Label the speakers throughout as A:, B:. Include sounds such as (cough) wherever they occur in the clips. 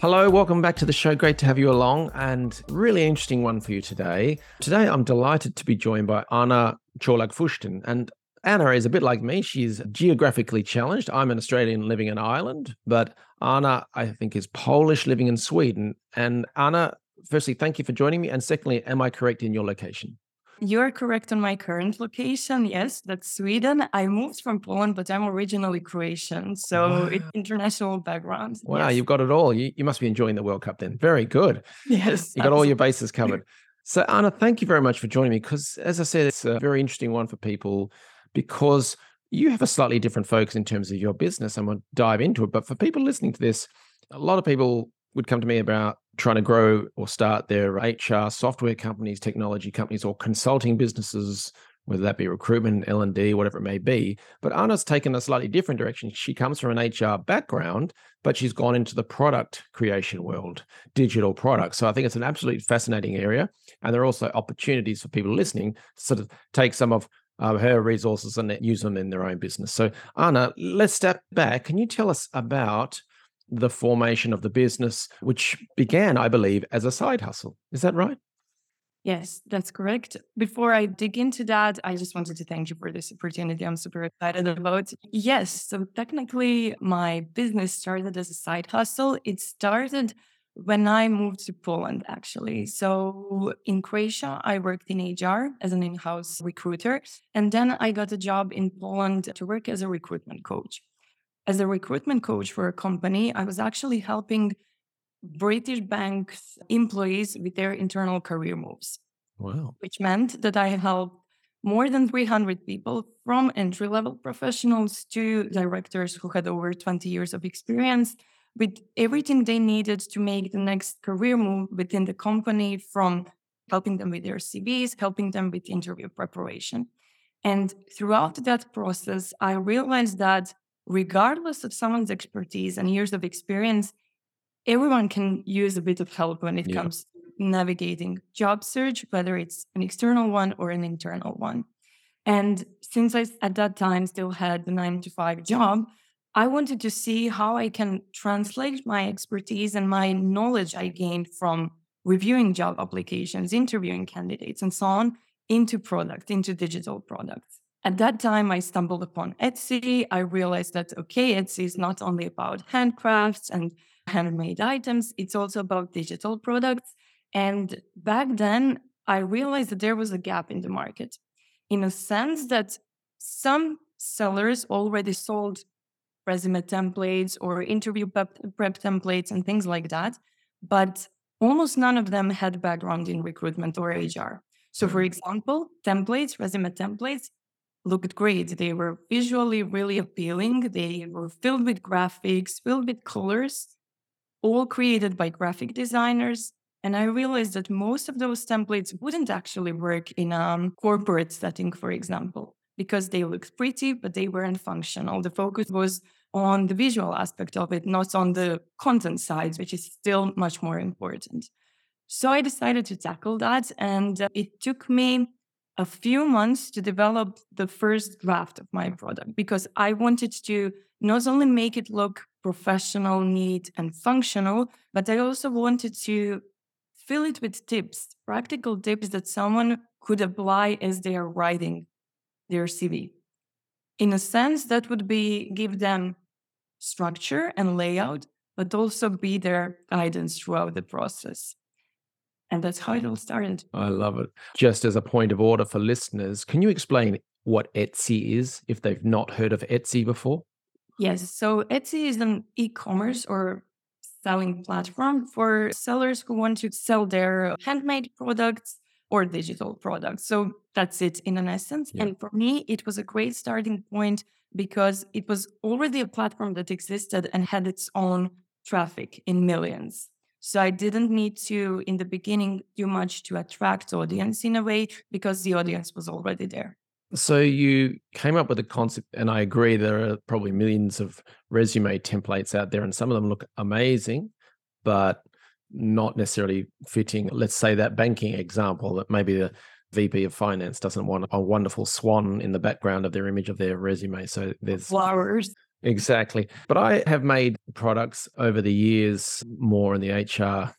A: Hello, welcome back to the show. Great to have you along and really interesting one for you today. Today, I'm delighted to be joined by Ana Colak-Fustin. And Ana is a bit like me. She's geographically challenged. I'm an Australian living in Ireland, but Ana, I think, is Polish living in Sweden. And Ana, firstly, thank you for joining me. And secondly, am I correct in your location?
B: You're correct on my current location. Yes, that's Sweden. I moved from Poland, but I'm originally Croatian. So wow. international background.
A: Wow, yes. you've got it all. You, you must be enjoying the World Cup then. Very good.
B: Yes.
A: You got all your bases covered. So, Ana, thank you very much for joining me because, as I said, it's a very interesting one for people because you have a slightly different focus in terms of your business. I'm going to dive into it. But for people listening to this, a lot of people would come to me about trying to grow or start their HR software companies, technology companies, or consulting businesses, whether that be recruitment, L and D, whatever it may be. But Ana's taken a slightly different direction. She comes from an HR background, but she's gone into the product creation world, digital products. So I think it's an absolutely fascinating area, and there are also opportunities for people listening to sort of take some of uh, her resources and use them in their own business. So Anna, let's step back. Can you tell us about the formation of the business, which began, I believe, as a side hustle. Is that right?
B: Yes, that's correct. Before I dig into that, I just wanted to thank you for this opportunity. I'm super excited about. Yes, so technically, my business started as a side hustle. It started when I moved to Poland, actually. So in Croatia, I worked in HR as an in house recruiter. And then I got a job in Poland to work as a recruitment coach as a recruitment coach for a company, I was actually helping British banks employees with their internal career moves.
A: Wow.
B: Which meant that I helped more than 300 people from entry level professionals to directors who had over 20 years of experience with everything they needed to make the next career move within the company from helping them with their CVs, helping them with interview preparation. And throughout that process, I realized that regardless of someone's expertise and years of experience, everyone can use a bit of help when it yeah. comes to navigating job search, whether it's an external one or an internal one. And since I at that time still had the nine to five job, I wanted to see how I can translate my expertise and my knowledge I gained from reviewing job applications, interviewing candidates, and so on into product, into digital products. At that time, I stumbled upon Etsy. I realized that, okay, Etsy is not only about handcrafts and handmade items, it's also about digital products. And back then, I realized that there was a gap in the market in a sense that some sellers already sold resume templates or interview prep, prep templates and things like that. But almost none of them had background in recruitment or HR. So, for mm-hmm. example, templates, resume templates, looked great. They were visually really appealing. They were filled with graphics, filled with colors, all created by graphic designers. And I realized that most of those templates wouldn't actually work in a corporate setting, for example, because they looked pretty, but they weren't functional. The focus was on the visual aspect of it, not on the content side, which is still much more important. So I decided to tackle that. And it took me a few months to develop the first draft of my product because I wanted to not only make it look professional, neat, and functional, but I also wanted to fill it with tips, practical tips that someone could apply as they are writing their CV. In a sense, that would be give them structure and layout, but also be their guidance throughout the process. And that's how it all started.
A: I love it. Just as a point of order for listeners, can you explain what Etsy is if they've not heard of Etsy before?
B: Yes. So Etsy is an e commerce or selling platform for sellers who want to sell their handmade products or digital products. So that's it in an essence. Yeah. And for me, it was a great starting point because it was already a platform that existed and had its own traffic in millions. So I didn't need to, in the beginning, do much to attract audience in a way because the audience was already there.
A: So you came up with a concept, and I agree there are probably millions of resume templates out there, and some of them look amazing, but not necessarily fitting. Let's say that banking example that maybe the VP of finance doesn't want a wonderful swan in the background of their image of their resume. So there's
B: flowers.
A: Exactly. But I have made products over the years more in the HR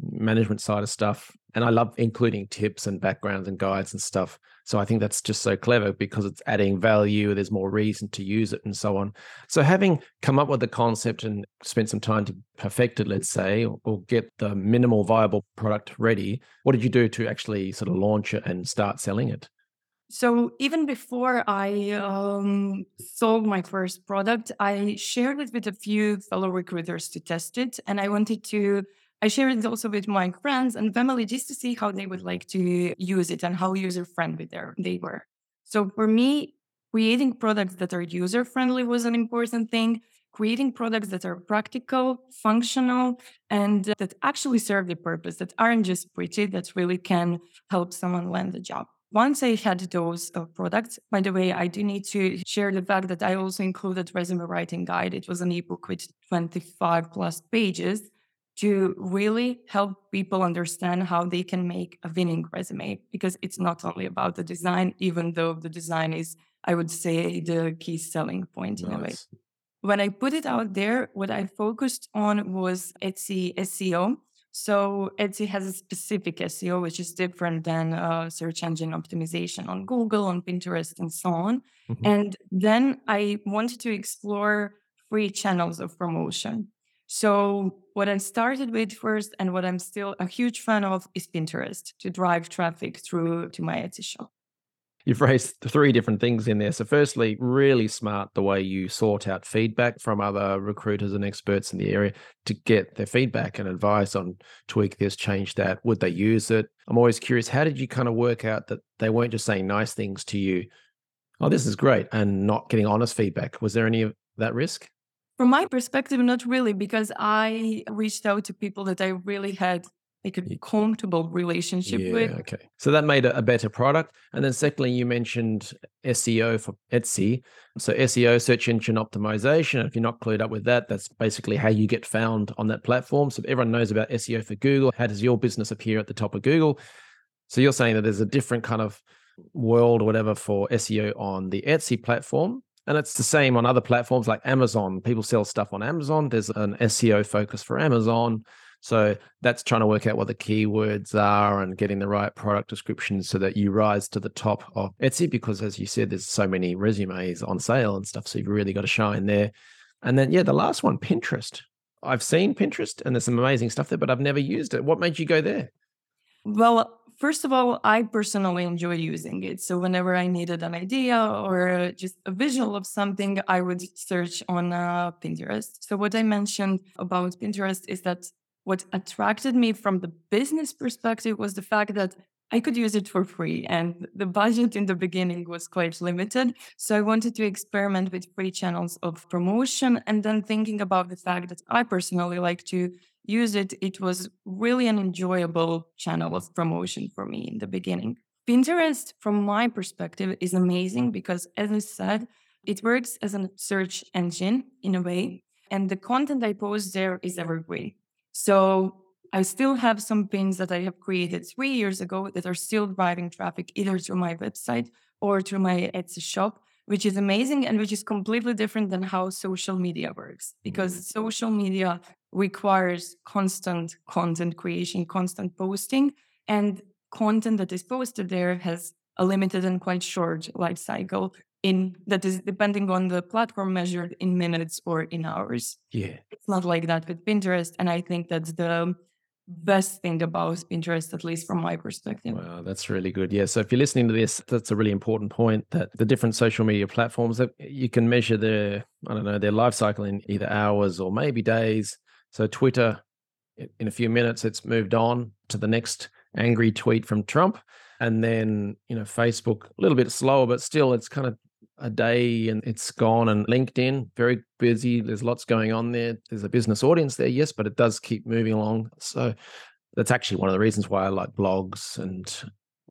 A: management side of stuff. And I love including tips and backgrounds and guides and stuff. So I think that's just so clever because it's adding value. There's more reason to use it and so on. So having come up with the concept and spent some time to perfect it, let's say, or, or get the minimal viable product ready, what did you do to actually sort of launch it and start selling it?
B: So even before I um, sold my first product, I shared it with a few fellow recruiters to test it, and I wanted to. I shared it also with my friends and family just to see how they would like to use it and how user friendly they were. So for me, creating products that are user friendly was an important thing. Creating products that are practical, functional, and that actually serve the purpose, that aren't just pretty, that really can help someone land a job once I had those uh, products, by the way, I do need to share the fact that I also included resume writing guide. It was an ebook with 25 plus pages to really help people understand how they can make a winning resume because it's not only about the design, even though the design is, I would say, the key selling point in a way. When I put it out there, what I focused on was Etsy SEO so Etsy has a specific SEO, which is different than uh, search engine optimization on Google, on Pinterest, and so on. Mm-hmm. And then I wanted to explore free channels of promotion. So what I started with first, and what I'm still a huge fan of, is Pinterest to drive traffic through to my Etsy shop
A: you've raised three different things in there. So, firstly, really smart the way you sort out feedback from other recruiters and experts in the area to get their feedback and advice on tweak this, change that. Would they use it? I'm always curious, how did you kind of work out that they weren't just saying nice things to you? Oh, this is great, and not getting honest feedback. Was there any of that risk?
B: From my perspective, not really, because I reached out to people that I really had like a comfortable relationship
A: yeah,
B: with.
A: Okay. So that made a, a, better product. And then secondly, you mentioned SEO for Etsy. So SEO, search engine optimization. If you're not clued up with that, that's basically how you get found on that platform. So everyone knows about SEO for Google. How does your business appear at the top of Google? So you're saying that there's a different kind of world or whatever for SEO on the Etsy platform. And it's the same on other platforms like Amazon. People sell stuff on Amazon. There's an SEO focus for Amazon. So that's trying to work out what the keywords are and getting the right product descriptions so that you rise to the top of Etsy. Because as you said, there's so many resumes on sale and stuff. So you've really got to shine there. And then, yeah, the last one, Pinterest. I've seen Pinterest and there's some amazing stuff there, but I've never used it. What made you go there?
B: Well, first of all, I personally enjoy using it. So whenever I needed an idea or just a visual of something, I would search on uh, Pinterest. So what I mentioned about Pinterest is that what attracted me from the business perspective was the fact that I could use it for free and the budget in the beginning was quite limited. So I wanted to experiment with free channels of promotion and then thinking about the fact that I personally like to use it, it was really an enjoyable channel of promotion for me in the beginning. Pinterest, from my perspective, is amazing because, as I said, it works as a search engine in a way, and the content I post there is evergreen. So I still have some pins that I have created three years ago that are still driving traffic either through my website or through my Etsy shop, which is amazing and which is completely different than how social media works because mm-hmm. social media requires constant content creation, constant posting, and content that is posted there has a limited and quite short life cycle in that is depending on the platform measured in minutes or in hours.
A: Yeah.
B: It's not like that with Pinterest. And I think that's the best thing about Pinterest, at least from my perspective.
A: Wow, that's really good. Yeah. So if you're listening to this, that's a really important point that the different social media platforms that you can measure their, I don't know, their life cycle in either hours or maybe days. So Twitter, in a few minutes, it's moved on to the next angry tweet from Trump. And then, you know, Facebook, a little bit slower, but still it's kind of a day and it's gone. And LinkedIn, very busy. There's lots going on there. There's a business audience there, yes, but it does keep moving along. So that's actually one of the reasons why I like blogs and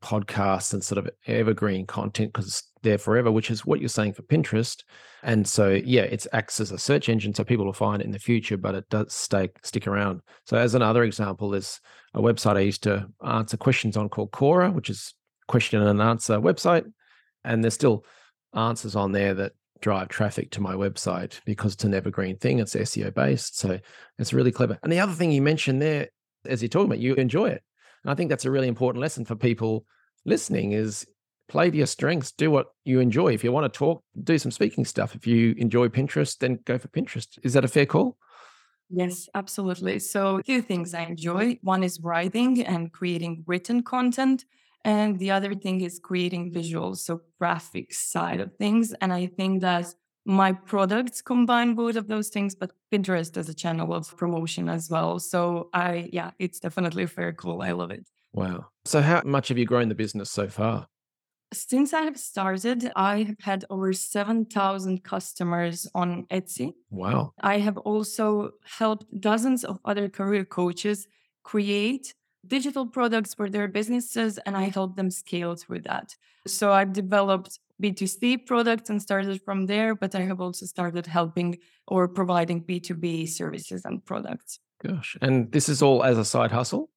A: podcasts and sort of evergreen content because it's there forever, which is what you're saying for Pinterest. And so, yeah, it acts as a search engine, so people will find it in the future, but it does stay stick around. So, as another example, there's a website I used to answer questions on called Quora, which is question and answer website, and there's still answers on there that drive traffic to my website because it's an evergreen thing. It's SEO based, so it's really clever. And the other thing you mentioned there, as you're talking about, you enjoy it. And I think that's a really important lesson for people listening is play to your strengths, do what you enjoy. If you want to talk, do some speaking stuff. If you enjoy Pinterest, then go for Pinterest. Is that a fair call?
B: Yes, absolutely. So, two things I enjoy one is writing and creating written content. And the other thing is creating visuals, so graphics side of things. And I think that my products combine both of those things, but Pinterest as a channel of promotion as well. So I, yeah, it's definitely fair cool. I love it.
A: Wow. So how much have you grown the business so far?
B: Since I have started, I have had over 7,000 customers on Etsy.
A: Wow.
B: I have also helped dozens of other career coaches create digital products for their businesses, and I mm-hmm. help them scale through that. So I've developed B2C products and started from there, but I have also started helping or providing B2B services and products.
A: Gosh. And this is all as a side hustle?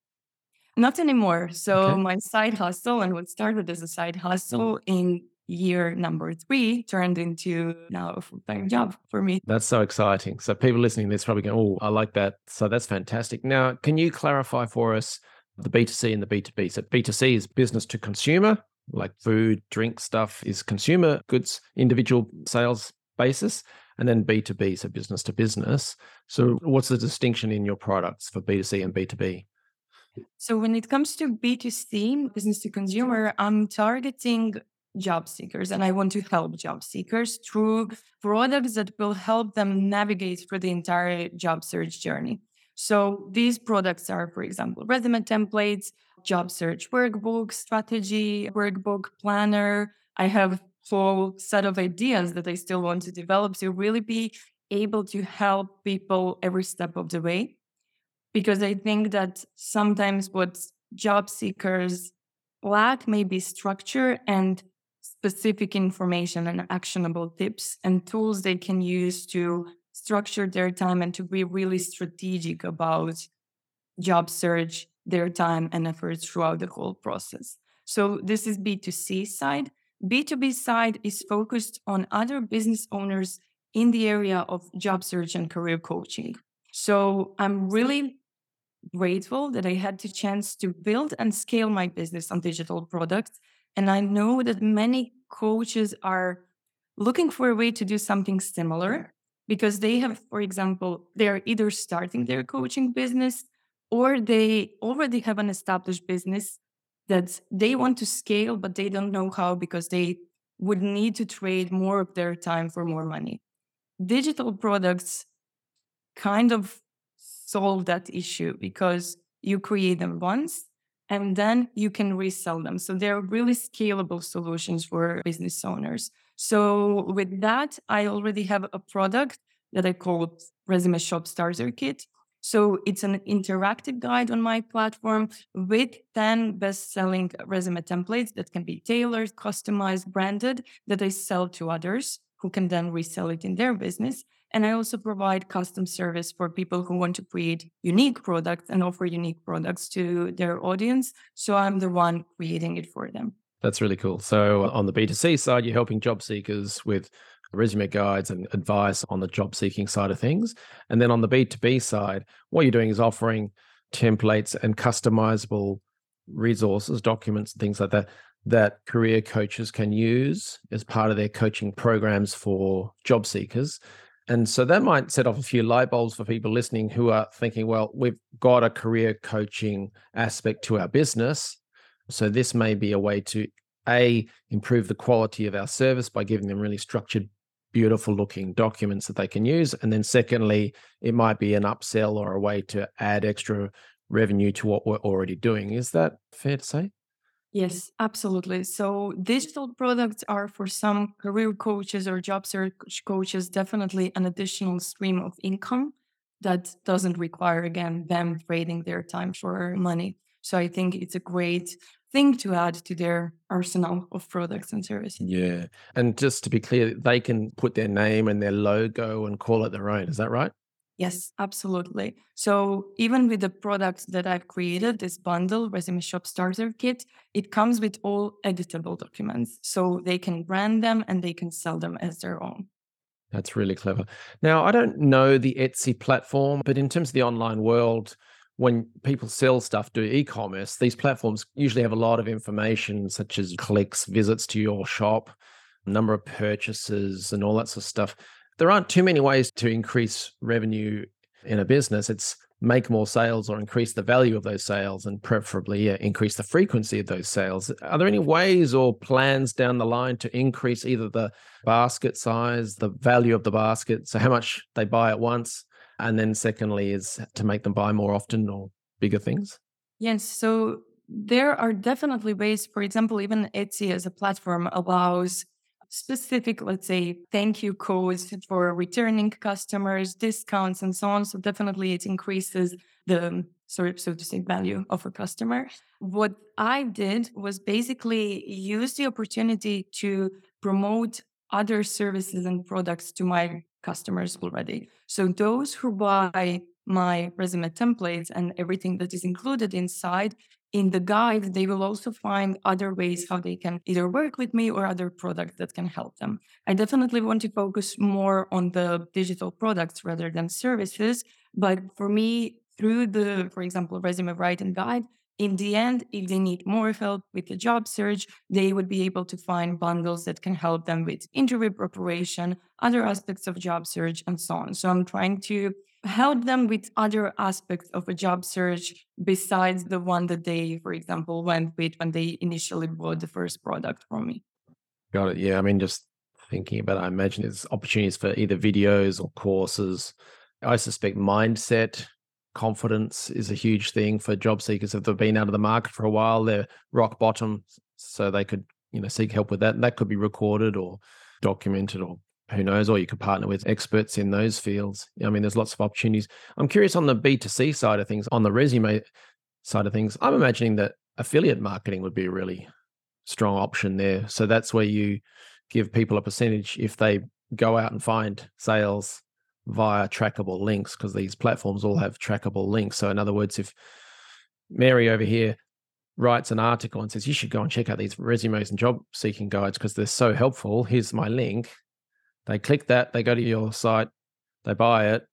B: Not anymore. So okay. my side hustle and what started as a side hustle in year number three turned into now a full-time job for me.
A: That's so exciting. So people listening to this probably going, oh, I like that. So that's fantastic. Now, can you clarify for us the B2C and the B2B? So B2C is business to consumer, like food, drink stuff is consumer goods, individual sales basis. And then B2B, so business to business. So what's the distinction in your products for B2C and B2B?
B: So when it comes to B2C, business to consumer, I'm targeting job seekers and I want to help job seekers through products that will help them navigate through the entire job search journey. So these products are, for example, resume templates, job search workbook, strategy workbook, planner. I have whole set of ideas that I still want to develop to really be able to help people every step of the way because I think that sometimes what job seekers lack may be structure and specific information and actionable tips and tools they can use to structure their time and to be really strategic about job search, their time and efforts throughout the whole process. So this is B2C side. B2B side is focused on other business owners in the area of job search and career coaching. So I'm really grateful that I had the chance to build and scale my business on digital products. And I know that many coaches are looking for a way to do something similar because they have, for example, they're either starting their mm-hmm. coaching business or they already have an established business that they want to scale, but they don't know how because they would need to trade more of their time for more money. Digital products kind of solve that issue because you create them once and then you can resell them. So they're really scalable solutions for business owners. So with that, I already have a product that I call Resume Shop Starter Kit. So it's an interactive guide on my platform with 10 best-selling resume templates that can be tailored, customized, branded that I sell to others who can then resell it in their business. And I also provide custom service for people who want to create unique products and offer unique products to their audience. So I'm the one creating it for them.
A: That's really cool. So uh, on the B2C side, you're helping job seekers with resume guides and advice on the job seeking side of things. And then on the B2B side, what you're doing is offering templates and customizable resources, documents, things like that that career coaches can use as part of their coaching programs for job seekers. And so that might set off a few light bulbs for people listening who are thinking, well, we've got a career coaching aspect to our business. So this may be a way to a improve the quality of our service by giving them really structured beautiful looking documents that they can use and then secondly it might be an upsell or a way to add extra revenue to what we're already doing is that fair to say
B: Yes, absolutely. So digital products are for some career coaches or job search coaches definitely an additional stream of income that doesn't require again them trading their time for money. So I think it's a great thing to add to their arsenal of products and services.
A: Yeah. And just to be clear, they can put their name and their logo and call it their own. Is that right?
B: Yes, absolutely. So even with the products that I've created, this bundle, Resume Shop Starter Kit, it comes with all editable documents. So they can brand them and they can sell them as their own.
A: That's really clever. Now, I don't know the Etsy platform, but in terms of the online world, when people sell stuff, do e commerce, these platforms usually have a lot of information, such as clicks, visits to your shop, number of purchases, and all that sort of stuff there aren't too many ways to increase revenue in a business. It's make more sales or increase the value of those sales and preferably increase the frequency of those sales. Are there any ways or plans down the line to increase either the basket size, the value of the basket, so how much they buy at once, and then secondly is to make them buy more often or bigger things?
B: Yes, so there are definitely ways, for example, even Etsy as a platform allows specific, let's say, thank you codes for returning customers, discounts, and so on. So definitely it increases the so, so to say value of a customer. What I did was basically use the opportunity to promote other services and products to my customers already. So those who buy my resume templates and everything that is included inside in the guide, they will also find other ways how they can either work with me or other products that can help them. I definitely want to focus more on the digital products rather than services. But for me, through the, for example, resume writing guide, in the end, if they need more help with the job search, they would be able to find bundles that can help them with interview preparation, other aspects of job search, and so on. So I'm trying to help them with other aspects of a job search besides the one that they, for example, went with when they initially bought the first product from me.
A: Got it. Yeah. I mean, just thinking about it, I imagine there's opportunities for either videos or courses. I suspect mindset, confidence is a huge thing for job seekers. If they've been out of the market for a while, they're rock bottom. So they could, you know, seek help with that. And that could be recorded or documented or who knows, or you could partner with experts in those fields. I mean, there's lots of opportunities. I'm curious on the B2C side of things, on the resume side of things, I'm imagining that affiliate marketing would be a really strong option there. So that's where you give people a percentage if they go out and find sales via trackable links, because these platforms all have trackable links. So, in other words, if Mary over here writes an article and says, You should go and check out these resumes and job seeking guides because they're so helpful. Here's my link. They click that, they go to your site, they buy it.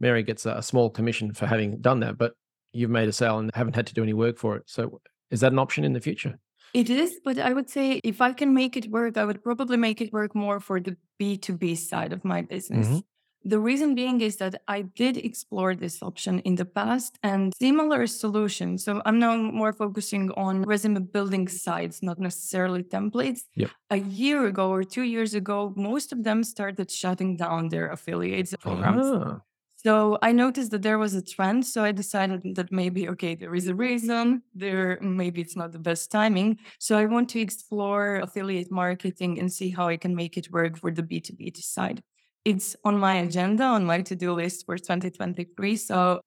A: Mary gets a, small commission for having done that, but you've made a sale and haven't had to do any work for it. So is that an option in the future?
B: It is, but I would say if I can make it work, I would probably make it work more for the B2B side of my business. Mm-hmm. The reason being is that I did explore this option in the past and similar solutions. So I'm now more focusing on resume building sites, not necessarily templates.
A: Yep.
B: A year ago or two years ago, most of them started shutting down their affiliates programs. Ah. So I noticed that there was a trend. So I decided that maybe, okay, there is a reason. There maybe it's not the best timing. So I want to explore affiliate marketing and see how I can make it work for the B2B side it's on my agenda on my to-do list for 2023 so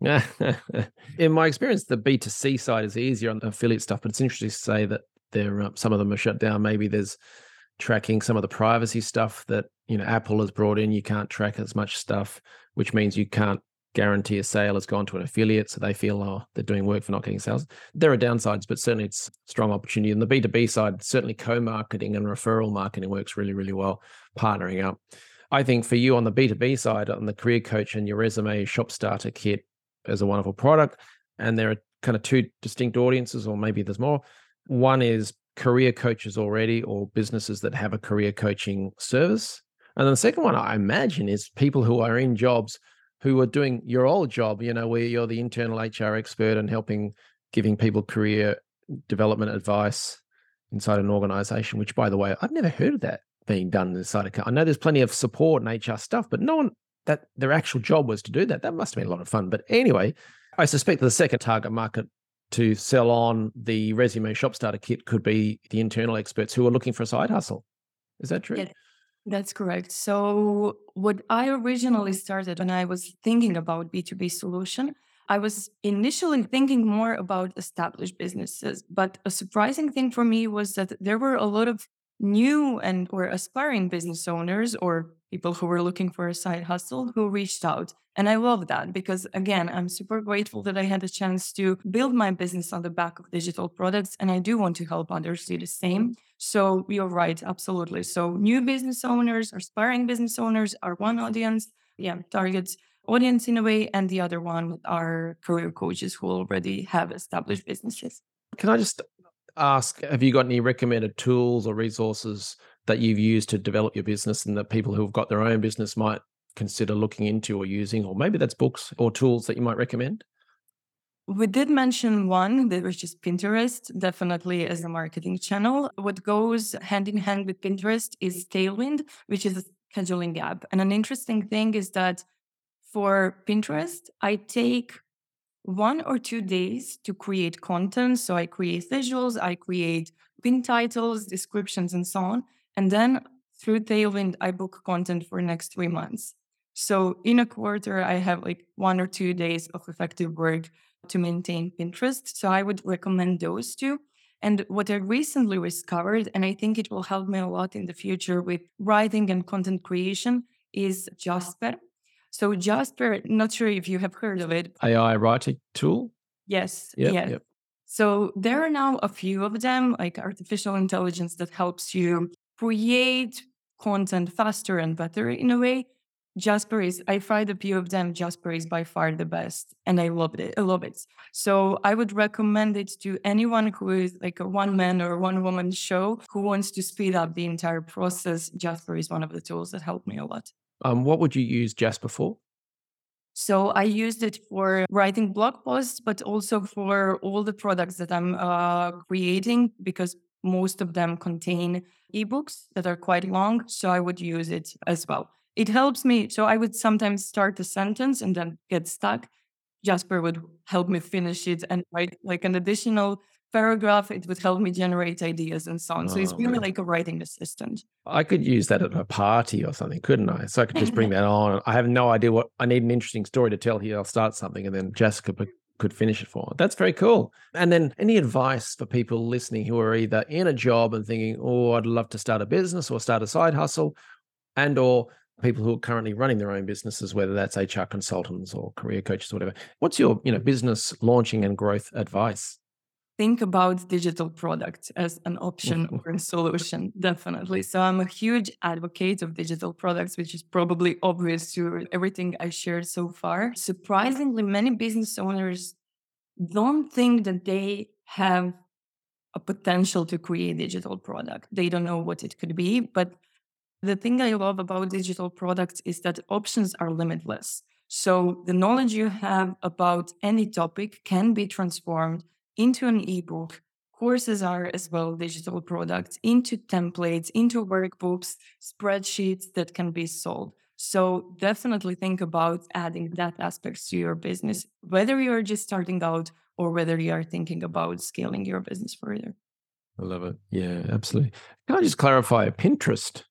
A: yeah. (laughs) In my experience the b2c side is easier on the affiliate stuff but it's interesting to say that there uh, some of them are shut down. Maybe there's tracking some of the privacy stuff that you know apple has brought in. You can't track as much stuff which means you can't guarantee a sale has gone to an affiliate, so they feel oh they're doing work for not getting sales. There are downsides, but certainly it's strong opportunity. And the B two B side, certainly co-marketing and referral marketing works really really well, partnering up. I think for you on the B two B side, on the career coach and your resume shop starter kit is a wonderful product, and there are kind of two distinct audiences, or maybe there's more. One is career coaches already, or businesses that have a career coaching service. And then the second one, I imagine, is people who are in jobs who are doing your old job, you know, where you're the internal HR expert and helping giving people career development advice inside an organization, which by the way, I've never heard of that being done inside a I know there's plenty of support and HR stuff, but no one that their actual job was to do that. That must have been a lot of fun. But anyway, I suspect the second target market to sell on the resume shop starter kit could be the internal experts who are looking for a side hustle. Is that true?
B: Yeah, that's correct. So, what I originally started when I was thinking about B2B solution, I was initially thinking more about established businesses. But a surprising thing for me was that there were a lot of new and or aspiring business owners or people who were looking for a side hustle who reached out and i love that because again i'm super grateful that i had a chance to build my business on the back of digital products and i do want to help others do the same. So you're right absolutely. So new business owners aspiring business owners are one audience yeah targets audience in a way and the other one are career coaches who already have established businesses.
A: Can i just ask have you got any recommended tools or resources that you've used to develop your business and that people who've got their own business might consider looking into or using or maybe that's books or tools that you might recommend
B: we did mention one that was just Pinterest, definitely as a marketing channel. What goes hand in hand with Pinterest is Tailwind, which is a scheduling app. And an interesting thing is that for Pinterest, I take one or two days to create content. So I create visuals, I create pin titles, descriptions, and so on. And then through Tailwind, I book content for next three months. So in a quarter, I have like one or two days of effective work to maintain Pinterest. So I would recommend those two. And what I recently discovered, and I think it will help me a lot in the future with writing and content creation, is Jasper. So Jasper, not sure if you have heard of it.
A: AI writing tool?
B: Yes. Yep, yeah. Yep. So there are now a few of them, like artificial intelligence that helps you create content faster and better in a way. Jasper is, I tried a few of them. Jasper is by far the best, and I loved it. I love it. So I would recommend it to anyone who is like a one man or one woman show who wants to speed up the entire process. Jasper is one of the tools that helped me a lot.
A: Um, what would you use Jasper for?
B: So I used it for writing blog posts, but also for all the products that I'm uh, creating because most of them contain ebooks that are quite long. So I would use it as well. It helps me. So I would sometimes start a sentence and then get stuck. Jasper would help me finish it and write like an additional paragraph, it would help me generate ideas and so on. So oh, it's really man. like a writing assistant.
A: I could use that at a party or something, couldn't I? So I could just bring that on. I have no idea what I need an interesting story to tell here. I'll start something and then Jessica could finish it for. That's very cool. And then any advice for people listening who are either in a job and thinking, "Oh, I'd love to start a business or start a side hustle," and or people who are currently running their own businesses, whether that's HR consultants or career coaches or whatever. What's your, you know, business launching and growth advice?
B: Think about digital products as an option mm-hmm. or a solution definitely. So i'm a huge advocate of digital products which is probably obvious to everything i shared so far. Surprisingly many business owners don't think that they have a potential to create digital product. They don't know what it could be but the thing i love about digital products is that options are limitless. So the knowledge you have about any topic can be transformed into an ebook. Courses are as well digital products into templates, into workbooks, spreadsheets that can be sold. So definitely think about adding that aspect to your business, whether you're just starting out or whether you are thinking about scaling your business further.
A: I love it. Yeah, absolutely. Can I just clarify Pinterest?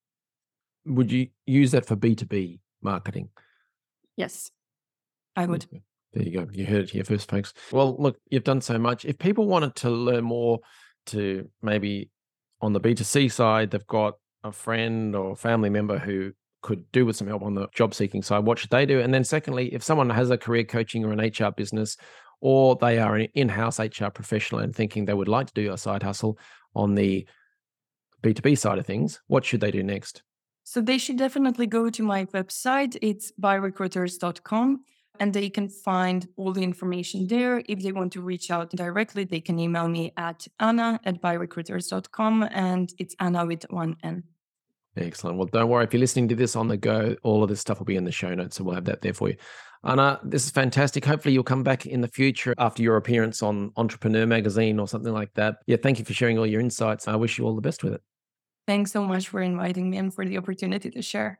A: Would you use that for B2B marketing?
B: Yes, I would.
A: There you go. You heard it here first, folks. Well, look, you've done so much. If people wanted to learn more to maybe on the B2C side, they've got a friend or family member who could do with some help on the job seeking side, what should they do? And then, secondly, if someone has a career coaching or an HR business, or they are an in house HR professional and thinking they would like to do a side hustle on the B2B side of things, what should they do next?
B: So, they should definitely go to my website. It's byrecruiters.com and they can find all the information there. If they want to reach out directly, they can email me at ana at byrecruiters.com and it's Ana with one N.
A: Excellent. Well, don't worry. If you're listening to this on the go, all of this stuff will be in the show notes. So we'll have that there for you. Ana, this is fantastic. Hopefully, you'll come back in the future after your appearance on Entrepreneur Magazine or something like that. Yeah, thank you for sharing all your insights. I wish you all the best with it.
B: Thanks so much for inviting me and for the opportunity to share.